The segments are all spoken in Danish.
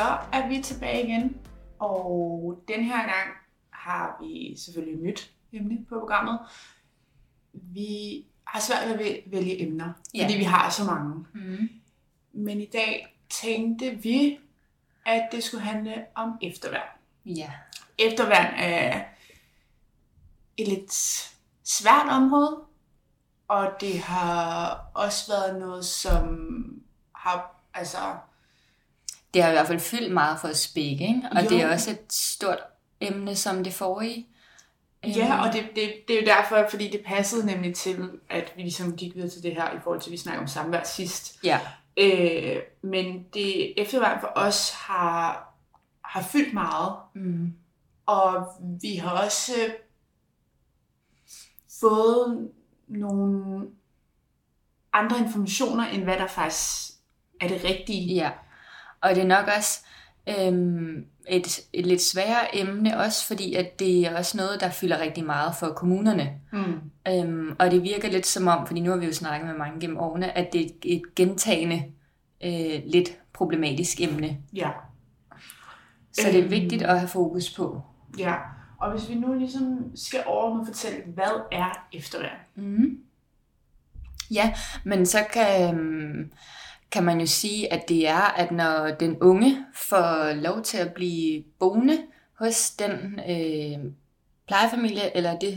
så er vi tilbage igen, og den her gang har vi selvfølgelig et nyt emne på programmet. Vi har svært ved at vælge emner, Ja. fordi vi har så mange. Mm. Men i dag tænkte vi, at det skulle handle om efterværn. Ja. Efterværn er et lidt svært område, og det har også været noget, som har, altså, Det har i hvert fald fyldt meget for begge, ikke? Og Jo. det er også et stort emne som det forrige. Ja, og det, det, det er jo derfor, fordi det passede nemlig til, at vi ligesom gik videre til det her, i forhold til, at vi snakker om samvær sidst. Ja. Øh, men det efterværn for os har, har fyldt meget, Mm. og vi har også øh, fået nogle andre informationer, end hvad der faktisk er det rigtige. Ja. Og det er nok også øhm, et, et lidt sværere emne, også fordi at det er også noget, der fylder rigtig meget for kommunerne. Mm. Øhm, og det virker lidt som om, fordi nu har vi jo snakket med mange gennem årene, at det er et gentagende, øh, lidt problematisk emne. Ja. Så det er Øhm. vigtigt at have fokus på. ja. Og hvis vi nu ligesom skal overordnet fortælle, hvad er efterværn? Mm. Ja, men så kan, øhm, kan man jo sige, at det er, at når den unge får lov til at blive boende hos den øh, plejefamilie eller det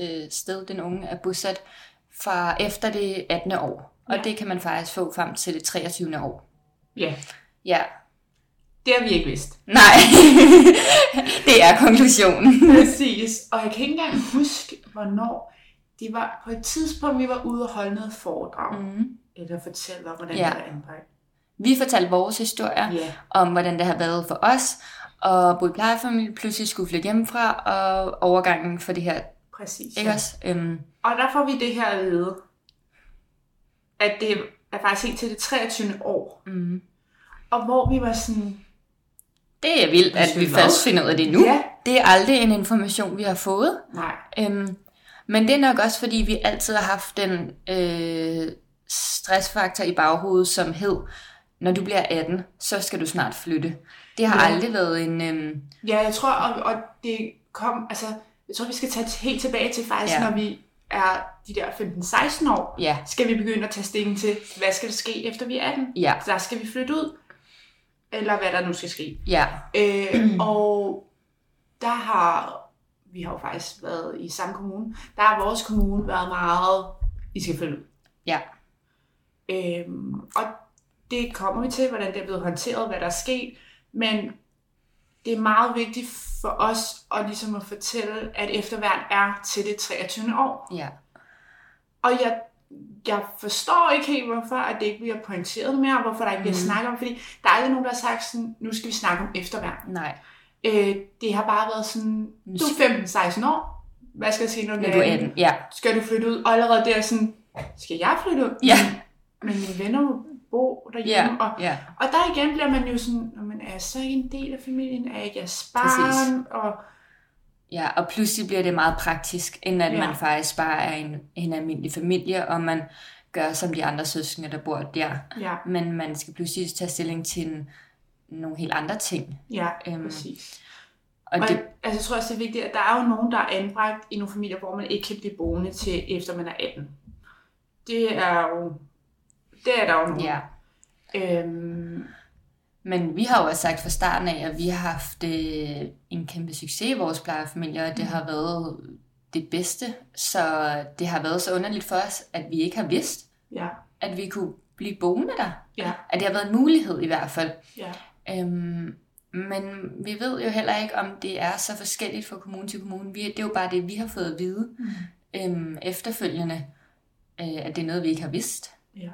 øh, sted, den unge er bosat, fra efter det 18. år. Og Ja. det kan man faktisk få frem til det 23. år. Ja, Ja, det har vi ikke vidst. nej, det er konklusionen. Præcis. Og jeg kan ikke engang huske, hvornår det var på et tidspunkt, vi var ude og holde noget foredrag. Mm. Eller fortælle om, hvordan Ja. det er anbragt. Vi fortalte vores historier, Ja. om hvordan det har været for os, og bo i plejefamilie, pludselig skulle flytte hjemmefra, og overgangen for det her, Præcis. ikke også? Øhm, Og der får vi det her at vide, at det er faktisk helt til det 23. år. mm. Og hvor vi var sådan, Det er vildt, at vi først finder ud af det nu. Ja. Det er aldrig en information, vi har fået. nej, Øhm, men det er nok også, fordi vi altid har haft den øh, stressfaktor i baghovedet, som hed, når du bliver 18, så skal du snart flytte. Det har Ja. aldrig været en... Øhm, Ja, jeg tror, og, og det kom, altså, jeg tror, vi skal tage helt tilbage til faktisk, Ja. når vi er de der 15-16 år, ja, skal vi begynde at tage stilling til, hvad skal der ske efter vi er 18? ja, Så der skal vi flytte ud, eller hvad der nu skal ske. ja, Øh, og der har, vi har jo faktisk været i samme kommune, der har vores kommune været meget, I skal flytte ud. ja, Øhm, og det kommer vi til, hvordan det er blevet håndteret, hvad der er sket, men det er meget vigtigt for os at, ligesom at fortælle, at efterværn er til det 23. år. ja. Og jeg, jeg forstår ikke helt, hvorfor at det ikke bliver pointeret mere, hvorfor der ikke bliver Mhm. snakket om, fordi der er aldrig nogen, der har sagt sådan, nu skal vi snakke om efterværn. Nej, Øh, det har bare været sådan, du er 15-16 år, hvad skal jeg sige, når du er du er 18? 18. Ja, Skal du flytte ud? Og allerede der er sådan, skal jeg flytte ud? ja, Men mine venner må bo derhjemme, og ja. Og der igen bliver man jo sådan, "Nå, men er jeg så ikke en del af familien? Er jeg ikke jeres barn? Præcis. Og Ja, og pludselig bliver det meget praktisk, end at Ja. man faktisk bare er en, en almindelig familie, og man gør som de andre søskende, der bor der. ja, Men man skal pludselig tage stilling til en, nogle helt andre ting. ja, Øhm, præcis. Og Og det, altså, jeg tror også, det er vigtigt, at der er jo nogen, der er anbragt i nogle familier, hvor man ikke kan blive boende til, efter man er 18. Det er jo, det er der jo nogen. ja. Øhm, Men vi har jo også sagt fra starten af, at vi har haft øh, en kæmpe succes i vores plejefamilie, og det har været det bedste. Så det har været så underligt for os, at vi ikke har vidst, ja, at vi kunne blive boende der. ja, At det har været en mulighed i hvert fald. ja, Øhm, men vi ved jo heller ikke, om det er så forskelligt fra kommune til kommune. Vi, det er jo bare det, vi har fået at vide mm. øhm, efterfølgende, øh, at det er noget, vi ikke har vidst. ja.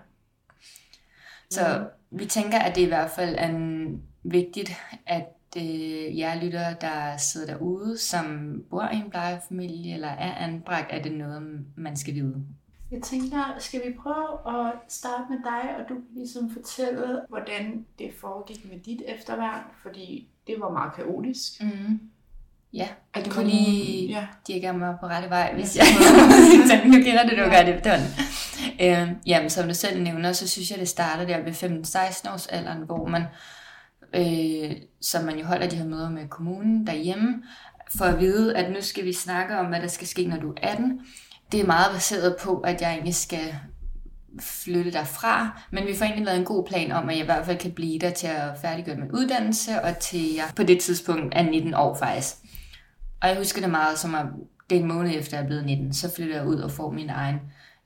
Så vi tænker, at det i hvert fald er en, vigtigt, at øh, jer lyttere, der sidder derude, som bor i en plejefamilie eller er anbragt, er det noget, man skal vide. Jeg tænker, skal vi prøve at starte med dig, og du kan ligesom fortælle, hvordan det foregik med dit efterværn, fordi det var meget kaotisk. Mm. Ja, kan komme- lige Ja. dirigere mig på rette vej, hvis jeg så nu kender det, du gør det efterhånden. Øh, jamen, som du selv nævner, så synes jeg, det starter der ved 15-16 års alderen, hvor man øh, som man jo holder de her møder med kommunen derhjemme, for at vide, at nu skal vi snakke om, hvad der skal ske, når du er 18. Det er meget baseret på, at jeg egentlig skal flytte derfra, men vi får egentlig lavet en god plan om, at jeg i hvert fald kan blive der til at færdiggøre min uddannelse, og til jeg på det tidspunkt er 19 år faktisk. Og jeg husker det meget som, at det er en måned efter jeg er blevet 19, så flytter jeg ud og får min egen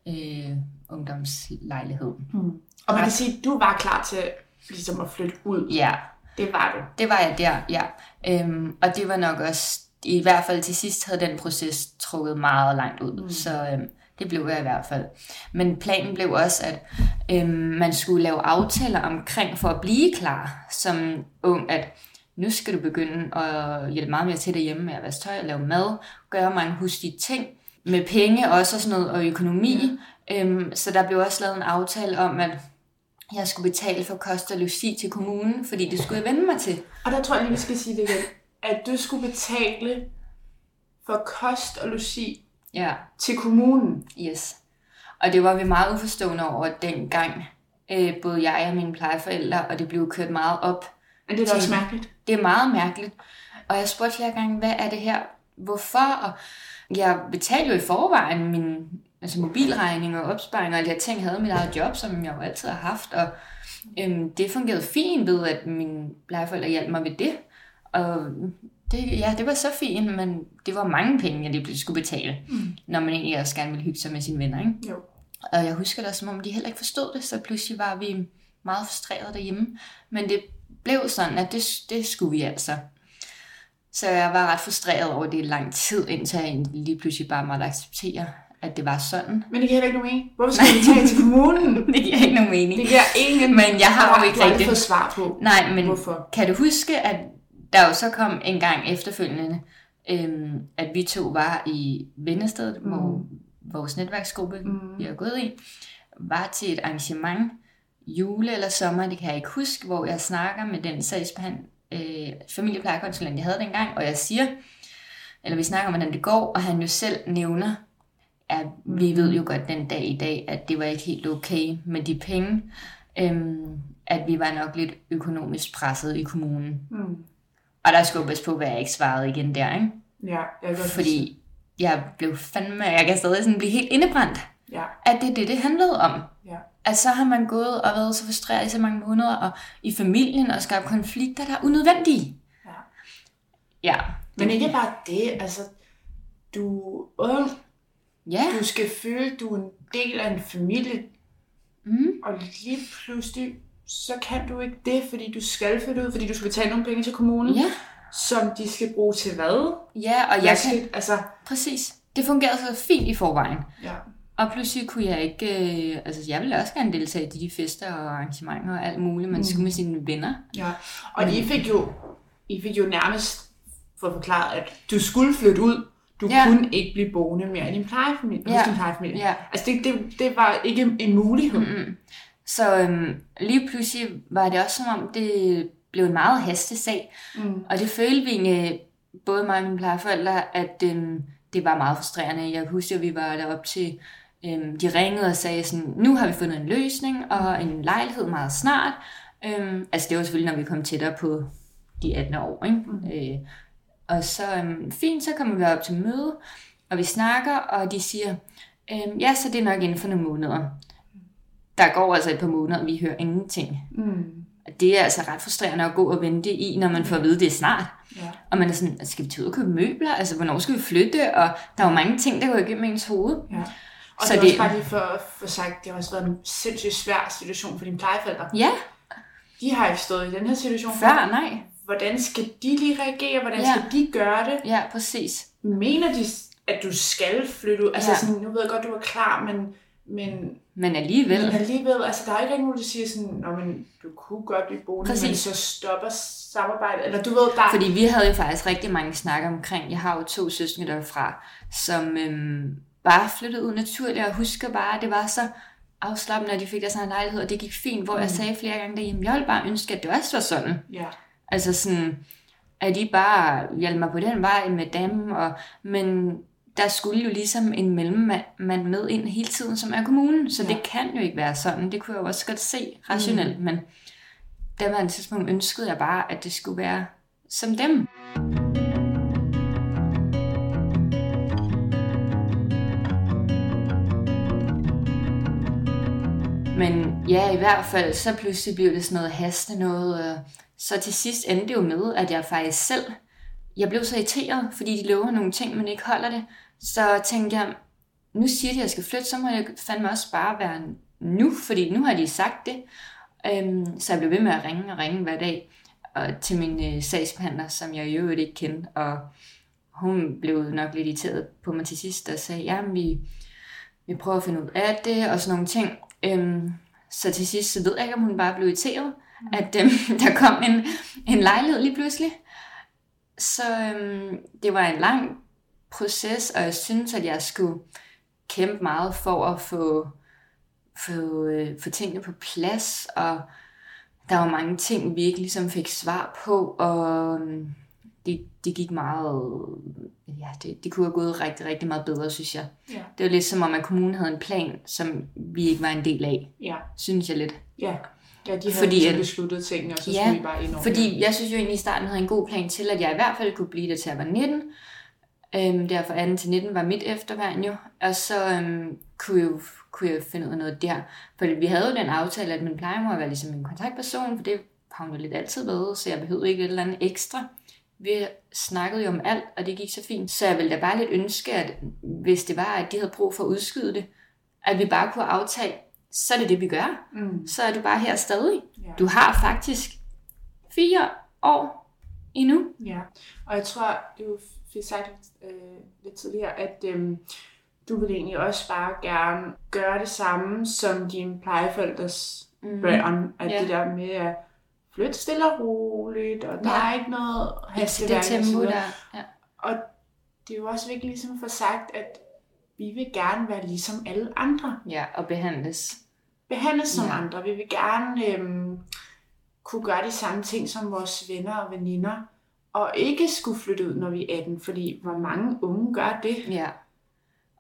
øh, ungdomslejlighed. Mm. Og man kan sige, at du var klar til ligesom at flytte ud. Ja. Det var du. Det var jeg der, ja. Øhm, og det var nok også, i hvert fald til sidst havde den proces trukket meget langt ud. Mm. Så øhm, det blev jeg i hvert fald. Men planen blev også, at øhm, man skulle lave aftaler omkring for at blive klar som ung, at nu skal du begynde at hjælpe meget mere til derhjemme med at vaske tøj og lave mad, gøre mange huslige ting, med penge også og sådan noget, og økonomi. Mm. Øhm, så der blev også lavet en aftale om, at jeg skulle betale for kost og logi til kommunen, fordi det skulle jeg vende mig til. Og der tror jeg lige, vi skal sige det igen. At du skulle betale for kost og logi Ja, til kommunen. yes. Og det var vi meget uforstående over dengang, øh, både jeg og mine plejeforældre, og det blev kørt meget op. Men det er da også mærkeligt. Det er meget mærkeligt. Og jeg spurgte flere gange, hvad er det her? Hvorfor? Og jeg betalte jo i forvejen min altså mobilregning og opsparing og alle de her ting. Jeg havde mit eget job, som jeg jo altid har haft. Og øhm, det fungerede fint ved, at mine plejeforældre hjalp mig ved det. Og det, ja, det var så fint, men det var mange penge, jeg lige pludselig skulle betale, mm. når man egentlig også gerne ville hygge sig med sine venner. Ikke? Jo. Og jeg husker det som om, de heller ikke forstod det, så pludselig var vi meget frustrerede derhjemme. Men det blev sådan, at det, det skulle vi altså. Så jeg var ret frustreret over det i lang tid, indtil jeg lige pludselig bare måtte acceptere, at det var sådan. Men det giver heller ikke nogen mening. Hvorfor skal vi tage til kommunen? Det giver ikke nogen mening. Det giver ingen Men jeg har jo ikke rigtig- fået svar på. Nej, men Hvorfor? kan du huske, at der jo så kom en gang efterfølgende, øhm, at vi to var i Vennestedet, mm. hvor vores netværksgruppe, mm. vi har gået i, var til et arrangement, jule eller sommer, det kan jeg ikke huske, hvor jeg snakker med den sagsbehand, øh, familieplejekonsulent, jeg havde dengang, og jeg siger, eller vi snakker om, hvordan det går, og han jo selv nævner, at vi ved jo godt den dag i dag, at det var ikke helt okay med de penge, øhm, at vi var nok lidt økonomisk presset i kommunen. Mm. Og der passe på, hvad jeg ikke svarede igen der, ikke? Ja, jeg godt Fordi jeg blev fandme, jeg kan stadig sådan blive helt indebrændt. Ja, at det er det, det handlede om. ja. At så har man gået og været så frustreret i så mange måneder, og i familien, og skabt konflikter, der er unødvendige. Ja. Ja. Men ikke bare det, altså, du er ung, Ja. du skal føle, du er en del af en familie, Mm. og lige pludselig, så kan du ikke det, fordi du skal flytte ud, fordi du skal betale nogle penge til kommunen, Ja. som de skal bruge til hvad? Ja, og Jeg jeg skal, kan... altså, Præcis. Det fungerede så fint i forvejen. ja. Og pludselig kunne jeg ikke... Øh, altså, jeg ville også gerne deltage i de fester og arrangementer og alt muligt, man skulle med sine venner. ja. Og I fik jo, I fik jo nærmest for forklaret, at du skulle flytte ud. Du Ja. kunne ikke blive boende mere i din plejefamilie. Ja. Din plejefamilie. Ja. Altså, det, det, det var ikke en mulighed. Mm-mm. Så øhm, lige pludselig var det også som om, det blev en meget hastesag. Mm. Og det følte vi egentlig, både mig og mine plejeforældre, at øhm, det var meget frustrerende. Jeg husker, at vi var derop til, øhm, de ringede og sagde sådan, nu har vi fundet en løsning og en lejlighed meget snart. Øhm, altså det var selvfølgelig, når vi kom tættere på de 18 år. Ikke? Mm. Øh, og så øhm, fint, så kommer vi op til møde, og vi snakker, og de siger, øhm, ja, så det er nok inden for nogle måneder. Der går altså et par måneder, og vi hører ingenting. Mm. Det er altså ret frustrerende at gå og vente i, når man får at vide, det er snart. Ja. Og man er sådan, skal vi til ud og købe møbler? Altså, hvornår skal vi flytte? Og der er jo mange ting, der går igennem ens hoved. Ja. Og Så det er det- også bare lige for, for sagt, det har også været en sindssygt svær situation for dine plejeforældre. Ja, De har ikke stået i den her situation før, nej. Hvordan skal de lige reagere? Hvordan Ja. skal de gøre det? Ja, præcis. Mener de, at du skal flytte ud? Altså Ja. sådan, nu ved jeg godt, du var klar, men, men, Men alligevel. men alligevel, altså der er ikke nogen, der siger sådan, Nå, men du kunne godt blive boende, Præcis. men så stopper samarbejdet. Eller du ved, der Fordi vi havde jo faktisk rigtig mange snakker omkring, jeg har jo to søskende derfra, som øhm, bare flyttede ud naturligt, og husker bare, at det var så afslappende, at de fik deres egen lejlighed, og det gik fint, hvor jeg sagde flere gange derhjemme, jeg ville bare ønske, at det også var sådan. Ja, Altså sådan, at de bare hjalp mig på den vej med dem, og, men der skulle jo ligesom en mellemmand med ind hele tiden, som er kommunen, så ja. Det kan jo ikke være sådan. Det kunne jeg jo også godt se rationelt, mm. men der var en tidspunkt ønskede jeg bare, at det skulle være som dem. Men ja, i hvert fald, så pludselig blev det sådan noget haste noget. Og så til sidst endte det jo med, at jeg faktisk selv, jeg blev så irriteret, fordi de lover nogle ting, men ikke holder det. Så tænkte jeg, nu siger de, at jeg skal flytte, så må jeg fandme også bare være nu, fordi nu har de sagt det. Øhm, så jeg blev ved med at ringe og ringe hver dag og til min øh, sagsbehandler, som jeg i øvrigt ikke kendte, og hun blev nok lidt irriteret på mig til sidst og sagde, ja, vi, vi prøver at finde ud af det, og sådan nogle ting. Øhm, så til sidst, så ved jeg ikke, om hun bare blev irriteret, mm. at øhm, der kom en, en lejlighed lige pludselig. Så øhm, det var en lang proces, og jeg synes, at jeg skulle kæmpe meget for at få, få, øh, få tingene på plads, og der var mange ting, vi ikke ligesom fik svar på, og øhm, det, det gik meget, ja, det, det kunne have gået rigtig, rigtig meget bedre, synes jeg. Ja. Det var lidt som om, at kommunen havde en plan, som vi ikke var en del af, Ja, synes jeg lidt. ja. Ja, de havde Fordi fordi, at- besluttet tingene, og så Ja, skulle vi bare ind over det. Fordi jeg synes jo egentlig i starten havde en god plan til, at jeg i hvert fald kunne blive der til at være 19. Øhm, derfor 18 til 19 var mit efterværn jo. Og så øhm, kunne, jeg, jo- kunne jeg finde ud af noget der. For vi havde jo den aftale, at min plejemor var ligesom en kontaktperson, for det har hun jo lidt altid været, så jeg behøvede ikke et eller andet ekstra. Vi snakkede jo om alt, og det gik så fint. Så jeg ville da bare lidt ønske, at hvis det var, at de havde brug for at udskyde det, at vi bare kunne aftale, så er det det, vi gør. Mm, Så er du bare her stadig. ja. Du har faktisk fire år endnu. Ja, og jeg tror, du fik sagt øh, lidt tidligere, at øh, du vil egentlig også bare gerne gøre det samme som dine plejeforældres Mm. børn. At Ja. det der med at flytte stille og roligt, og der Ja. er ikke noget Det, det hastværk. så tempo der. Ja. Og det er jo også vigtigt ligesom at få sagt, at vi vil gerne være ligesom alle andre. ja, og behandles. Behandles som Ja. andre. Vi vil gerne øhm, kunne gøre de samme ting som vores venner og veninder. Og ikke skulle flytte ud, når vi er 18. Fordi hvor mange unge gør det? Ja.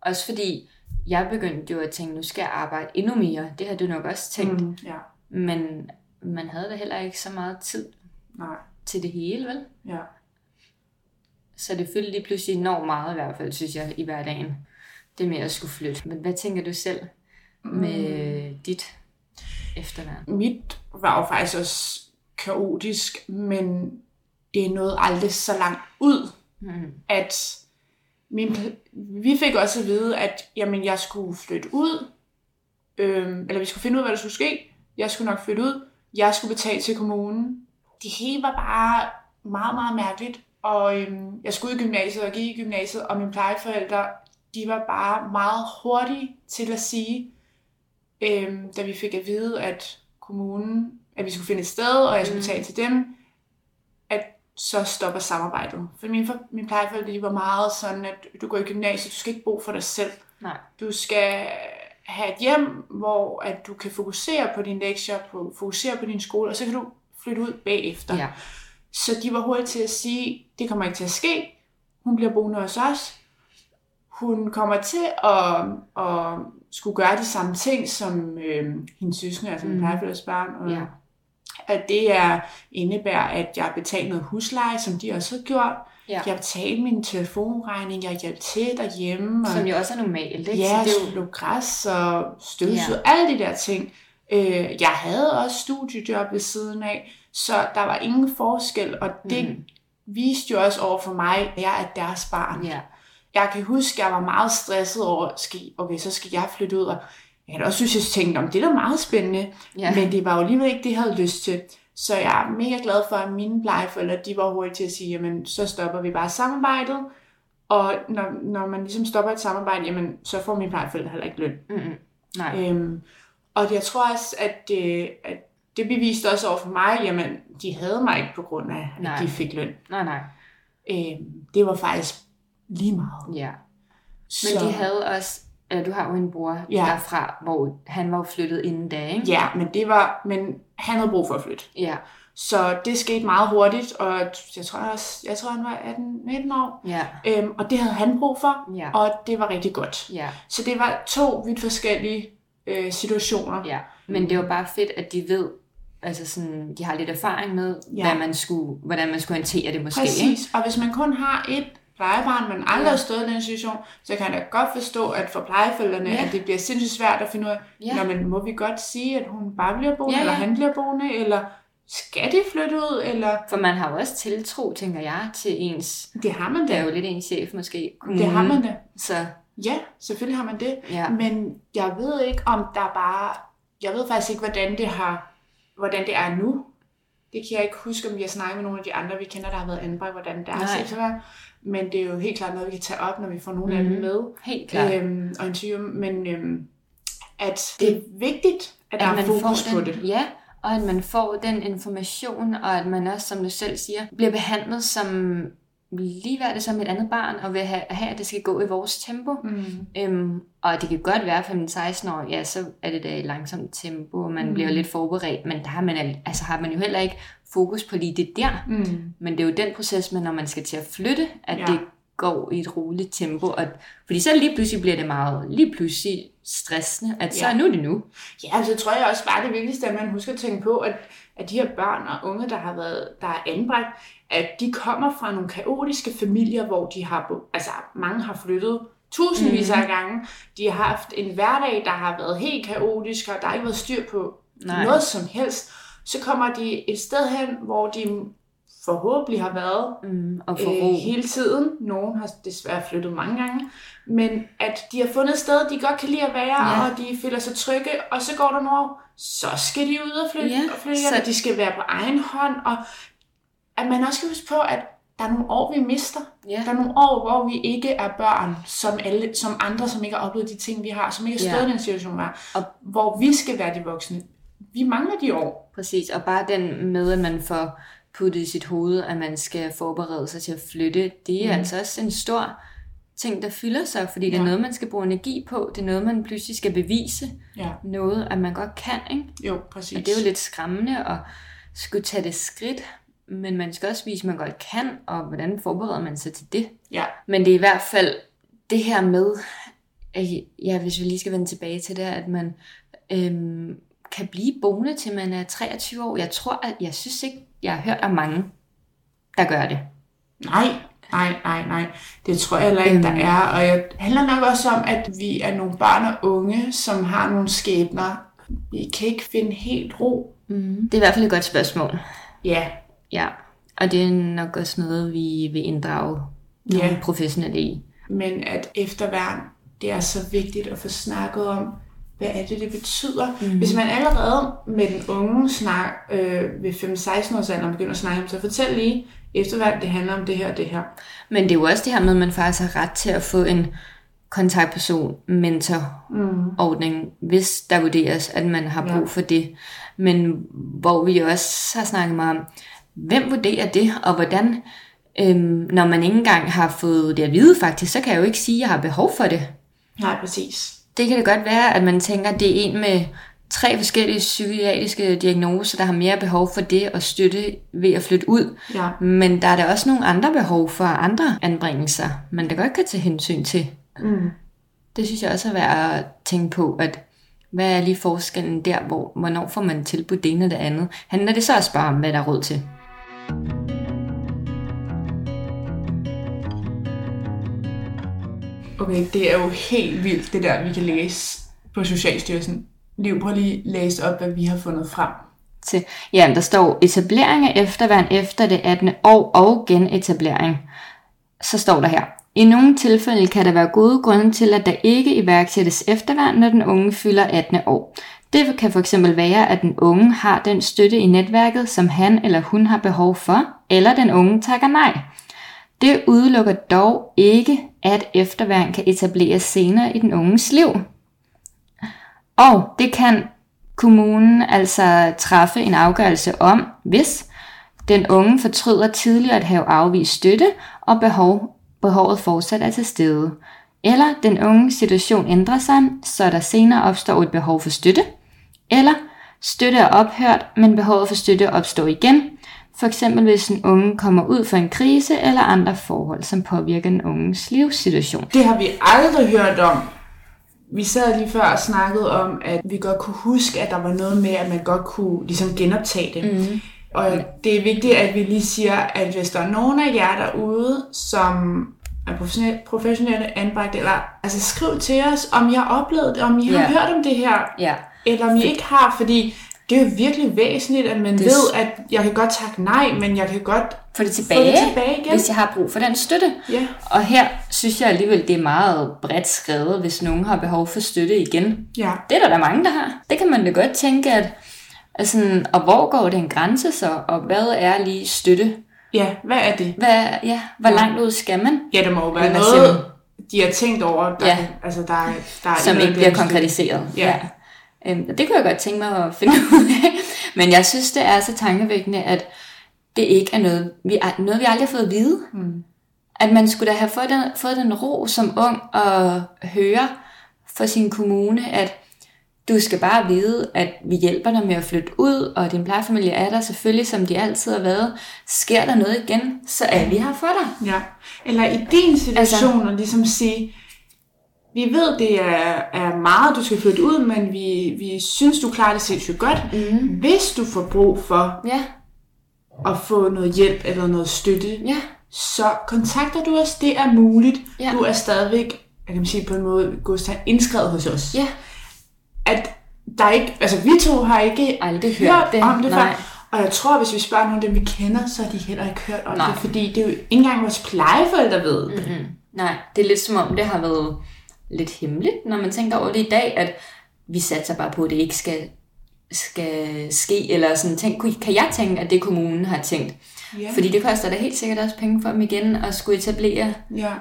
Også fordi, jeg begyndte jo at tænke, nu skal jeg arbejde endnu mere. Det har du nok også tænkt. Mm, ja, Men man havde da heller ikke så meget tid nej. til det hele, vel? Ja. Så det fyldte lige pludselig enormt meget i hvert fald, synes jeg, i hverdagen. Det med at skulle flytte. Men hvad tænker du selv med Mm. dit efterværn? Mit var jo faktisk også kaotisk, men det nåede aldrig så langt ud, Mm. at min, vi fik også at vide, at jamen, jeg skulle flytte ud, øhm, eller vi skulle finde ud af, hvad der skulle ske. Jeg skulle nok flytte ud. Jeg skulle betale til kommunen. Det hele var bare meget, meget mærkeligt. Og øhm, jeg skulle i gymnasiet og gik i gymnasiet, og mine plejeforældre, de var bare meget hurtige til at sige, øhm, da vi fik at vide, at kommunen, at vi skulle finde et sted, og jeg skulle Mm. betale til dem, at så stopper samarbejdet. For mine, mine plejeforældre, de var meget sådan, at du går i gymnasiet, du skal ikke bo for dig selv. Nej. Du skal have et hjem, hvor at du kan fokusere på dine lektier, på, fokusere på din skole, og så kan du flytte ud bagefter. Ja. Så de var hurtigt til at sige, det kommer ikke til at ske. Hun bliver boende hos os. Hun kommer til at, at skulle gøre de samme ting som øh, hendes søskende, altså Mhm. plejefælles barn. Og, Ja. At det er, indebærer, at jeg betaler noget husleje, som de også har gjort. Ja. Jeg betalte min telefonregning, jeg hjalp til derhjemme. Og, Som jo også er normalt, ikke? Ja, Så det er jo, græs og støvsug, ja. alle de der ting. Øh, jeg havde også studiejob ved siden af, så der var ingen forskel, og det mm. viste jo også over for mig, at jeg er deres barn. ja. Jeg kan huske, at jeg var meget stresset over, okay, så skal jeg flytte ud, og jeg havde også synes, jeg tænkte, om det er da meget spændende, Ja. men det var jo alligevel ikke det, jeg havde lyst til. Så jeg er mega glad for, at mine plejeforældre, de var hurtige til at sige, jamen, så stopper vi bare samarbejdet, og når, når man ligesom stopper et samarbejde, jamen, så får mine plejeforældre heller ikke løn. Mm-mm. Nej. Øhm, og jeg tror også, at, øh, at det beviste også over for mig, jamen, de havde mig ikke på grund af, at Nej. de fik løn. Nej, nej. Øhm, det var faktisk lige meget. Ja. Så, Men de havde også, øh, du har jo en bror Ja. ja. derfra, hvor han var jo flyttet inden da, ikke? Ja, men det var, men han havde brug for at flytte. Ja, Så det skete meget hurtigt, og jeg tror også, jeg tror, han var 18-19 år. ja, Øhm, og det havde han brug for, ja, og det var rigtig godt. ja, Så det var to vidt forskellige øh, situationer. ja. Men det var bare fedt, at de ved, altså sådan, de har lidt erfaring med, Ja. ja. hvad man skulle, hvordan man skulle håndtere det måske. Ikke? Præcis. Og hvis man kun har et plejebarn, men aldrig Ja. har stået i den situation, så kan jeg da godt forstå, at for plejeforældrene, Ja. at det bliver sindssygt svært at finde ud af, Ja. Men må vi godt sige, at hun bare bliver boende, Ja, eller ja. han bliver boende, eller skal de flytte ud, eller... For man har jo også tiltro, tænker jeg, til ens, Det har man det er da. jo lidt ens chef måske. Det har man da. Så Ja, selvfølgelig har man det. ja. Men jeg ved ikke, om der bare... Jeg ved faktisk ikke, hvordan det, har, hvordan det er nu. Det kan jeg ikke huske, om vi har snakket med nogle af de andre, vi kender, der har været anbragt, hvordan det er Nej. set være. Men det er jo helt klart noget, vi kan tage op, når vi får nogle mm. af dem Mhm. med. Helt klart. Øhm, og interview. Men øhm, at det er vigtigt, at, der er man fokus får på den, det. Ja, og at man får den information, og at man også, som du selv siger, bliver behandlet som ligeværdigt som et andet barn, og vil have, have at det skal gå i vores tempo. Mm. Øhm, og det kan godt være for en 16 år, ja, så er det da i langsomt tempo, og man Mm. bliver lidt forberedt, men der har man, al- altså, har man jo heller ikke fokus på lige det der. Mm. Men det er jo den proces, men når man skal til at flytte, at Ja. det går i et roligt tempo. Og, fordi så lige pludselig bliver det meget, lige pludselig stressende, at så Ja. nu er det nu. Ja, altså tror jeg også bare det vigtigste, at man husker at tænke på, at, at de her børn og unge, der har været, der er anbragt, at de kommer fra nogle kaotiske familier, hvor de har, altså mange har flyttet tusindvis af gange. De har haft en hverdag, der har været helt kaotisk, og der har ikke været styr på Nej. noget som helst. Så kommer de et sted hen, hvor de forhåbentlig har været Mm, og få øh, ro. hele tiden. Nogle har desværre flyttet mange gange. Men at de har fundet et sted, de godt kan lide at være, Ja. og de føler sig trygge, og så går der nogle år, så skal de ud og flytte, Ja, og flytte så- de skal være på egen hånd, og at man også skal huske på, at der er nogle år, vi mister. Ja. Der er nogle år, hvor vi ikke er børn, som, alle, som andre, som ikke har oplevet de ting, vi har, som ikke har stået Ja. i den situation, vi er, Og- hvor vi skal være de voksne. Vi mangler de år. Præcis, og bare den med, at man får puttet i sit hoved, at man skal forberede sig til at flytte, det er Mm. mm. altså også en stor ting, der fylder sig, fordi det er Ja. noget, man skal bruge energi på, det er noget, man pludselig skal bevise, Ja, noget, at man godt kan, ikke? jo, præcis. Og det er jo lidt skræmmende at skulle tage det skridt, men man skal også vise, at man godt kan, og hvordan forbereder man sig til det. Ja, Men det er i hvert fald det her med, at, ja, hvis vi lige skal vende tilbage til det, at man øhm, kan blive boende til man er 23 år. Jeg tror, at jeg synes ikke, jeg har hørt om mange, der gør det. Nej, nej, nej, nej. Det tror jeg heller ikke, der Øhm. er. Og jeg handler nok også om, at vi er nogle børn og unge, som har nogle skæbner. Vi kan ikke finde helt ro. Mm. Det er i hvert fald et godt spørgsmål. Ja, Ja, og det er nok også noget, vi vil inddrage nogle Ja. professionelle i. men at efterværn, det er så vigtigt at få snakket om, hvad er det, det betyder. Mm. Hvis man allerede med den unge snak, øh, ved 5-16 års alder begynder at snakke om, så fortæl lige, efterværn, det handler om det her og det her. Men det er jo også det her med, at man faktisk har ret til at få en kontaktperson, mentor, Mm. ordning, hvis der vurderes, at man har brug Ja. for det. Men hvor vi også har snakket meget om, hvem vurderer det, og hvordan, øhm, når man ikke engang har fået det at vide faktisk, så kan jeg jo ikke sige, at jeg har behov for det. Nej, præcis. Det kan det godt være, at man tænker, at det er en med tre forskellige psykiatriske diagnoser, der har mere behov for det og støtte ved at flytte ud. Ja. Men der er da også nogle andre behov for andre anbringelser, man da godt kan tage hensyn til. Mm. Det synes jeg også er værd at tænke på, at hvad er lige forskellen der, hvor, hvornår får man tilbudt det ene og det andet? Handler det så også bare om, hvad der er råd til? Okay, det er jo helt vildt, det der, vi kan læse på Socialstyrelsen. Liv, prøv lige at læse op, hvad vi har fundet frem. Til, ja, der står etablering af efterværn efter det 18. år og genetablering. Så står der her. I nogle tilfælde kan der være gode grunde til, at der ikke iværksættes efterværn, når den unge fylder 18 år. Det kan fx være, at den unge har den støtte i netværket, som han eller hun har behov for, eller den unge takker nej. Det udelukker dog ikke, at efterværn kan etableres senere i den unges liv. Og det kan kommunen altså træffe en afgørelse om, hvis den unge fortryder tidligere at have afvist støtte, og behov, behovet fortsat er til stede. Eller den unge situation ændrer sig, så der senere opstår et behov for støtte. Eller støtte er ophørt, men behovet for støtte opstår igen. For eksempel hvis en unge kommer ud for en krise eller andre forhold, som påvirker den unges livssituation. Det har vi aldrig hørt om. vi sad lige før og snakkede om, at vi godt kunne huske, at der var noget med, at man godt kunne ligesom genoptage det. Mm. Og det er vigtigt, at vi lige siger, at hvis der er nogen af jer derude, som er professionelle, anbragte, eller altså skriv til os, om har oplevet det, om I har Ja. hørt om det her, Ja. eller om I ikke har, fordi det er jo virkelig væsentligt, at man Det- ved, at jeg kan godt takke nej, men jeg kan godt Få det få tilbage, det tilbage igen. hvis jeg har brug for den støtte. Ja, Og her synes jeg alligevel, det er meget bredt skrevet, hvis nogen har behov for støtte igen. ja, Det er der da mange, der har. Det kan man da godt tænke, at, sådan, og hvor går den grænse så, og hvad er lige støtte? Ja, hvad er det? Hvad, ja, hvor langt ud skal man? Ja, der må jo være noget, de har tænkt over, der, Ja. ja. altså der, er- der er som ikke bliver konkretiseret. Ja. Øhm, og det kunne jeg godt tænke mig at finde ud af. Men jeg synes, det er så tankevækkende, at det ikke er noget, vi, er, noget, vi aldrig har fået at vide. Mm. At man skulle da have fået den, fået den ro som ung og høre fra sin kommune, at du skal bare vide, at vi hjælper dig med at flytte ud, og din plejefamilie er der selvfølgelig, som de altid har været. Sker der noget igen, så er vi her for dig. Ja. Eller i din situation, altså, at ligesom sige, vi ved, det er, er meget, du skal flytte ud, men vi, vi synes, du klarer det sindssygt godt. Mm. Hvis du får brug for Ja, at få noget hjælp eller noget støtte, ja, så kontakter du os. Det er muligt. Ja. Du er stadigvæk, jeg kan sige på en måde, Gustav, indskrevet hos os. ja. At der ikke, altså vi to har ikke Aldrig hørt hørt det. om det Nej. før. Og jeg tror, hvis vi spørger nogle af dem, vi kender, så har de heller ikke hørt om Nej. det, fordi det er jo ikke engang vores plejeforældre ved. det. Mm. Nej, det er lidt som om, det har været lidt hemmeligt, når man tænker over det i dag, at vi satser bare på, at det ikke skal, skal ske, eller sådan tænk, kan jeg tænke, at det kommunen har tænkt? Ja. Fordi det koster da helt sikkert også penge for dem igen at skulle etablere. Ja.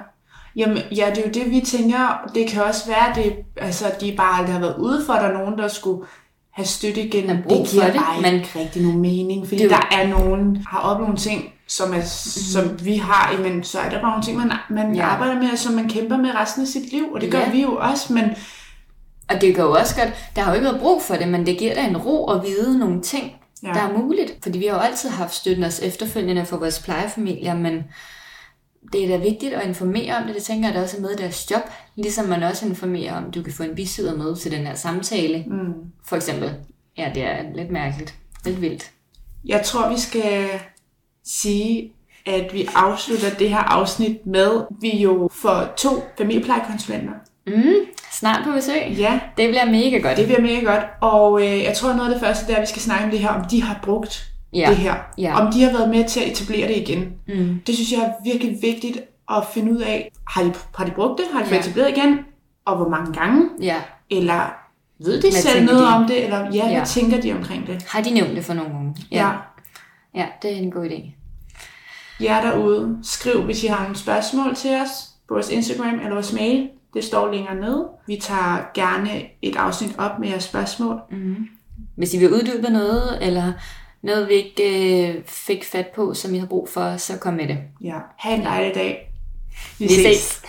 Jamen, ja, det er jo det, vi tænker. Det kan også være, at det, altså, de bare aldrig har været ude for, at der er nogen, der skulle have støtte igen. Brug det giver for det, bare ikke rigtig nogen mening, fordi Det er jo- der er nogen, har oplevet nogle ting, som, er, som vi har, men så er der bare nogle ting, man, man Ja. arbejder med, som man kæmper med resten af sit liv, og det gør Ja. vi jo også, men Og det kan jo også godt, der har jo ikke været brug for det, men det giver da en ro at vide nogle ting. Ja. der er muligt. Fordi vi har jo altid haft støtten os efterfølgende for vores plejefamilier, men det er da vigtigt at informere om det. Det tænker jeg da også er med i deres job. Ligesom man også informerer om, du kan få en bisidder med til den her samtale. Mm. For eksempel. Ja, det er lidt mærkeligt. Lidt vildt. jeg tror, vi skal sige, at vi afslutter det her afsnit med, vi jo får to familieplejekonsulenter. Mm, snart på besøg. Ja, Det bliver mega godt. Det bliver mega godt, og øh, jeg tror noget af det første, det er, at vi skal snakke om det her, om de har brugt Ja, det her. ja. Om de har været med til at etablere det igen. Mm. Det synes jeg er virkelig vigtigt at finde ud af. Har de, har de brugt det? Har de Ja. etableret igen? Og hvor mange gange? Ja. Eller ved de Hvad selv noget de? om det? Eller ja, Ja. hvad tænker de omkring det? Har de nævnt det for nogen? Ja. Ja, det er en god idé. Jer derude, skriv, hvis I har nogle spørgsmål til os på vores Instagram eller vores mail. Det står længere nede. Vi tager gerne et afsnit op med jeres spørgsmål. Hvis I vil uddybe noget, eller noget, vi ikke øh, fik fat på, som I har brug for, så kom med det. Ja. Ha' en dejlig dag. Vi ses.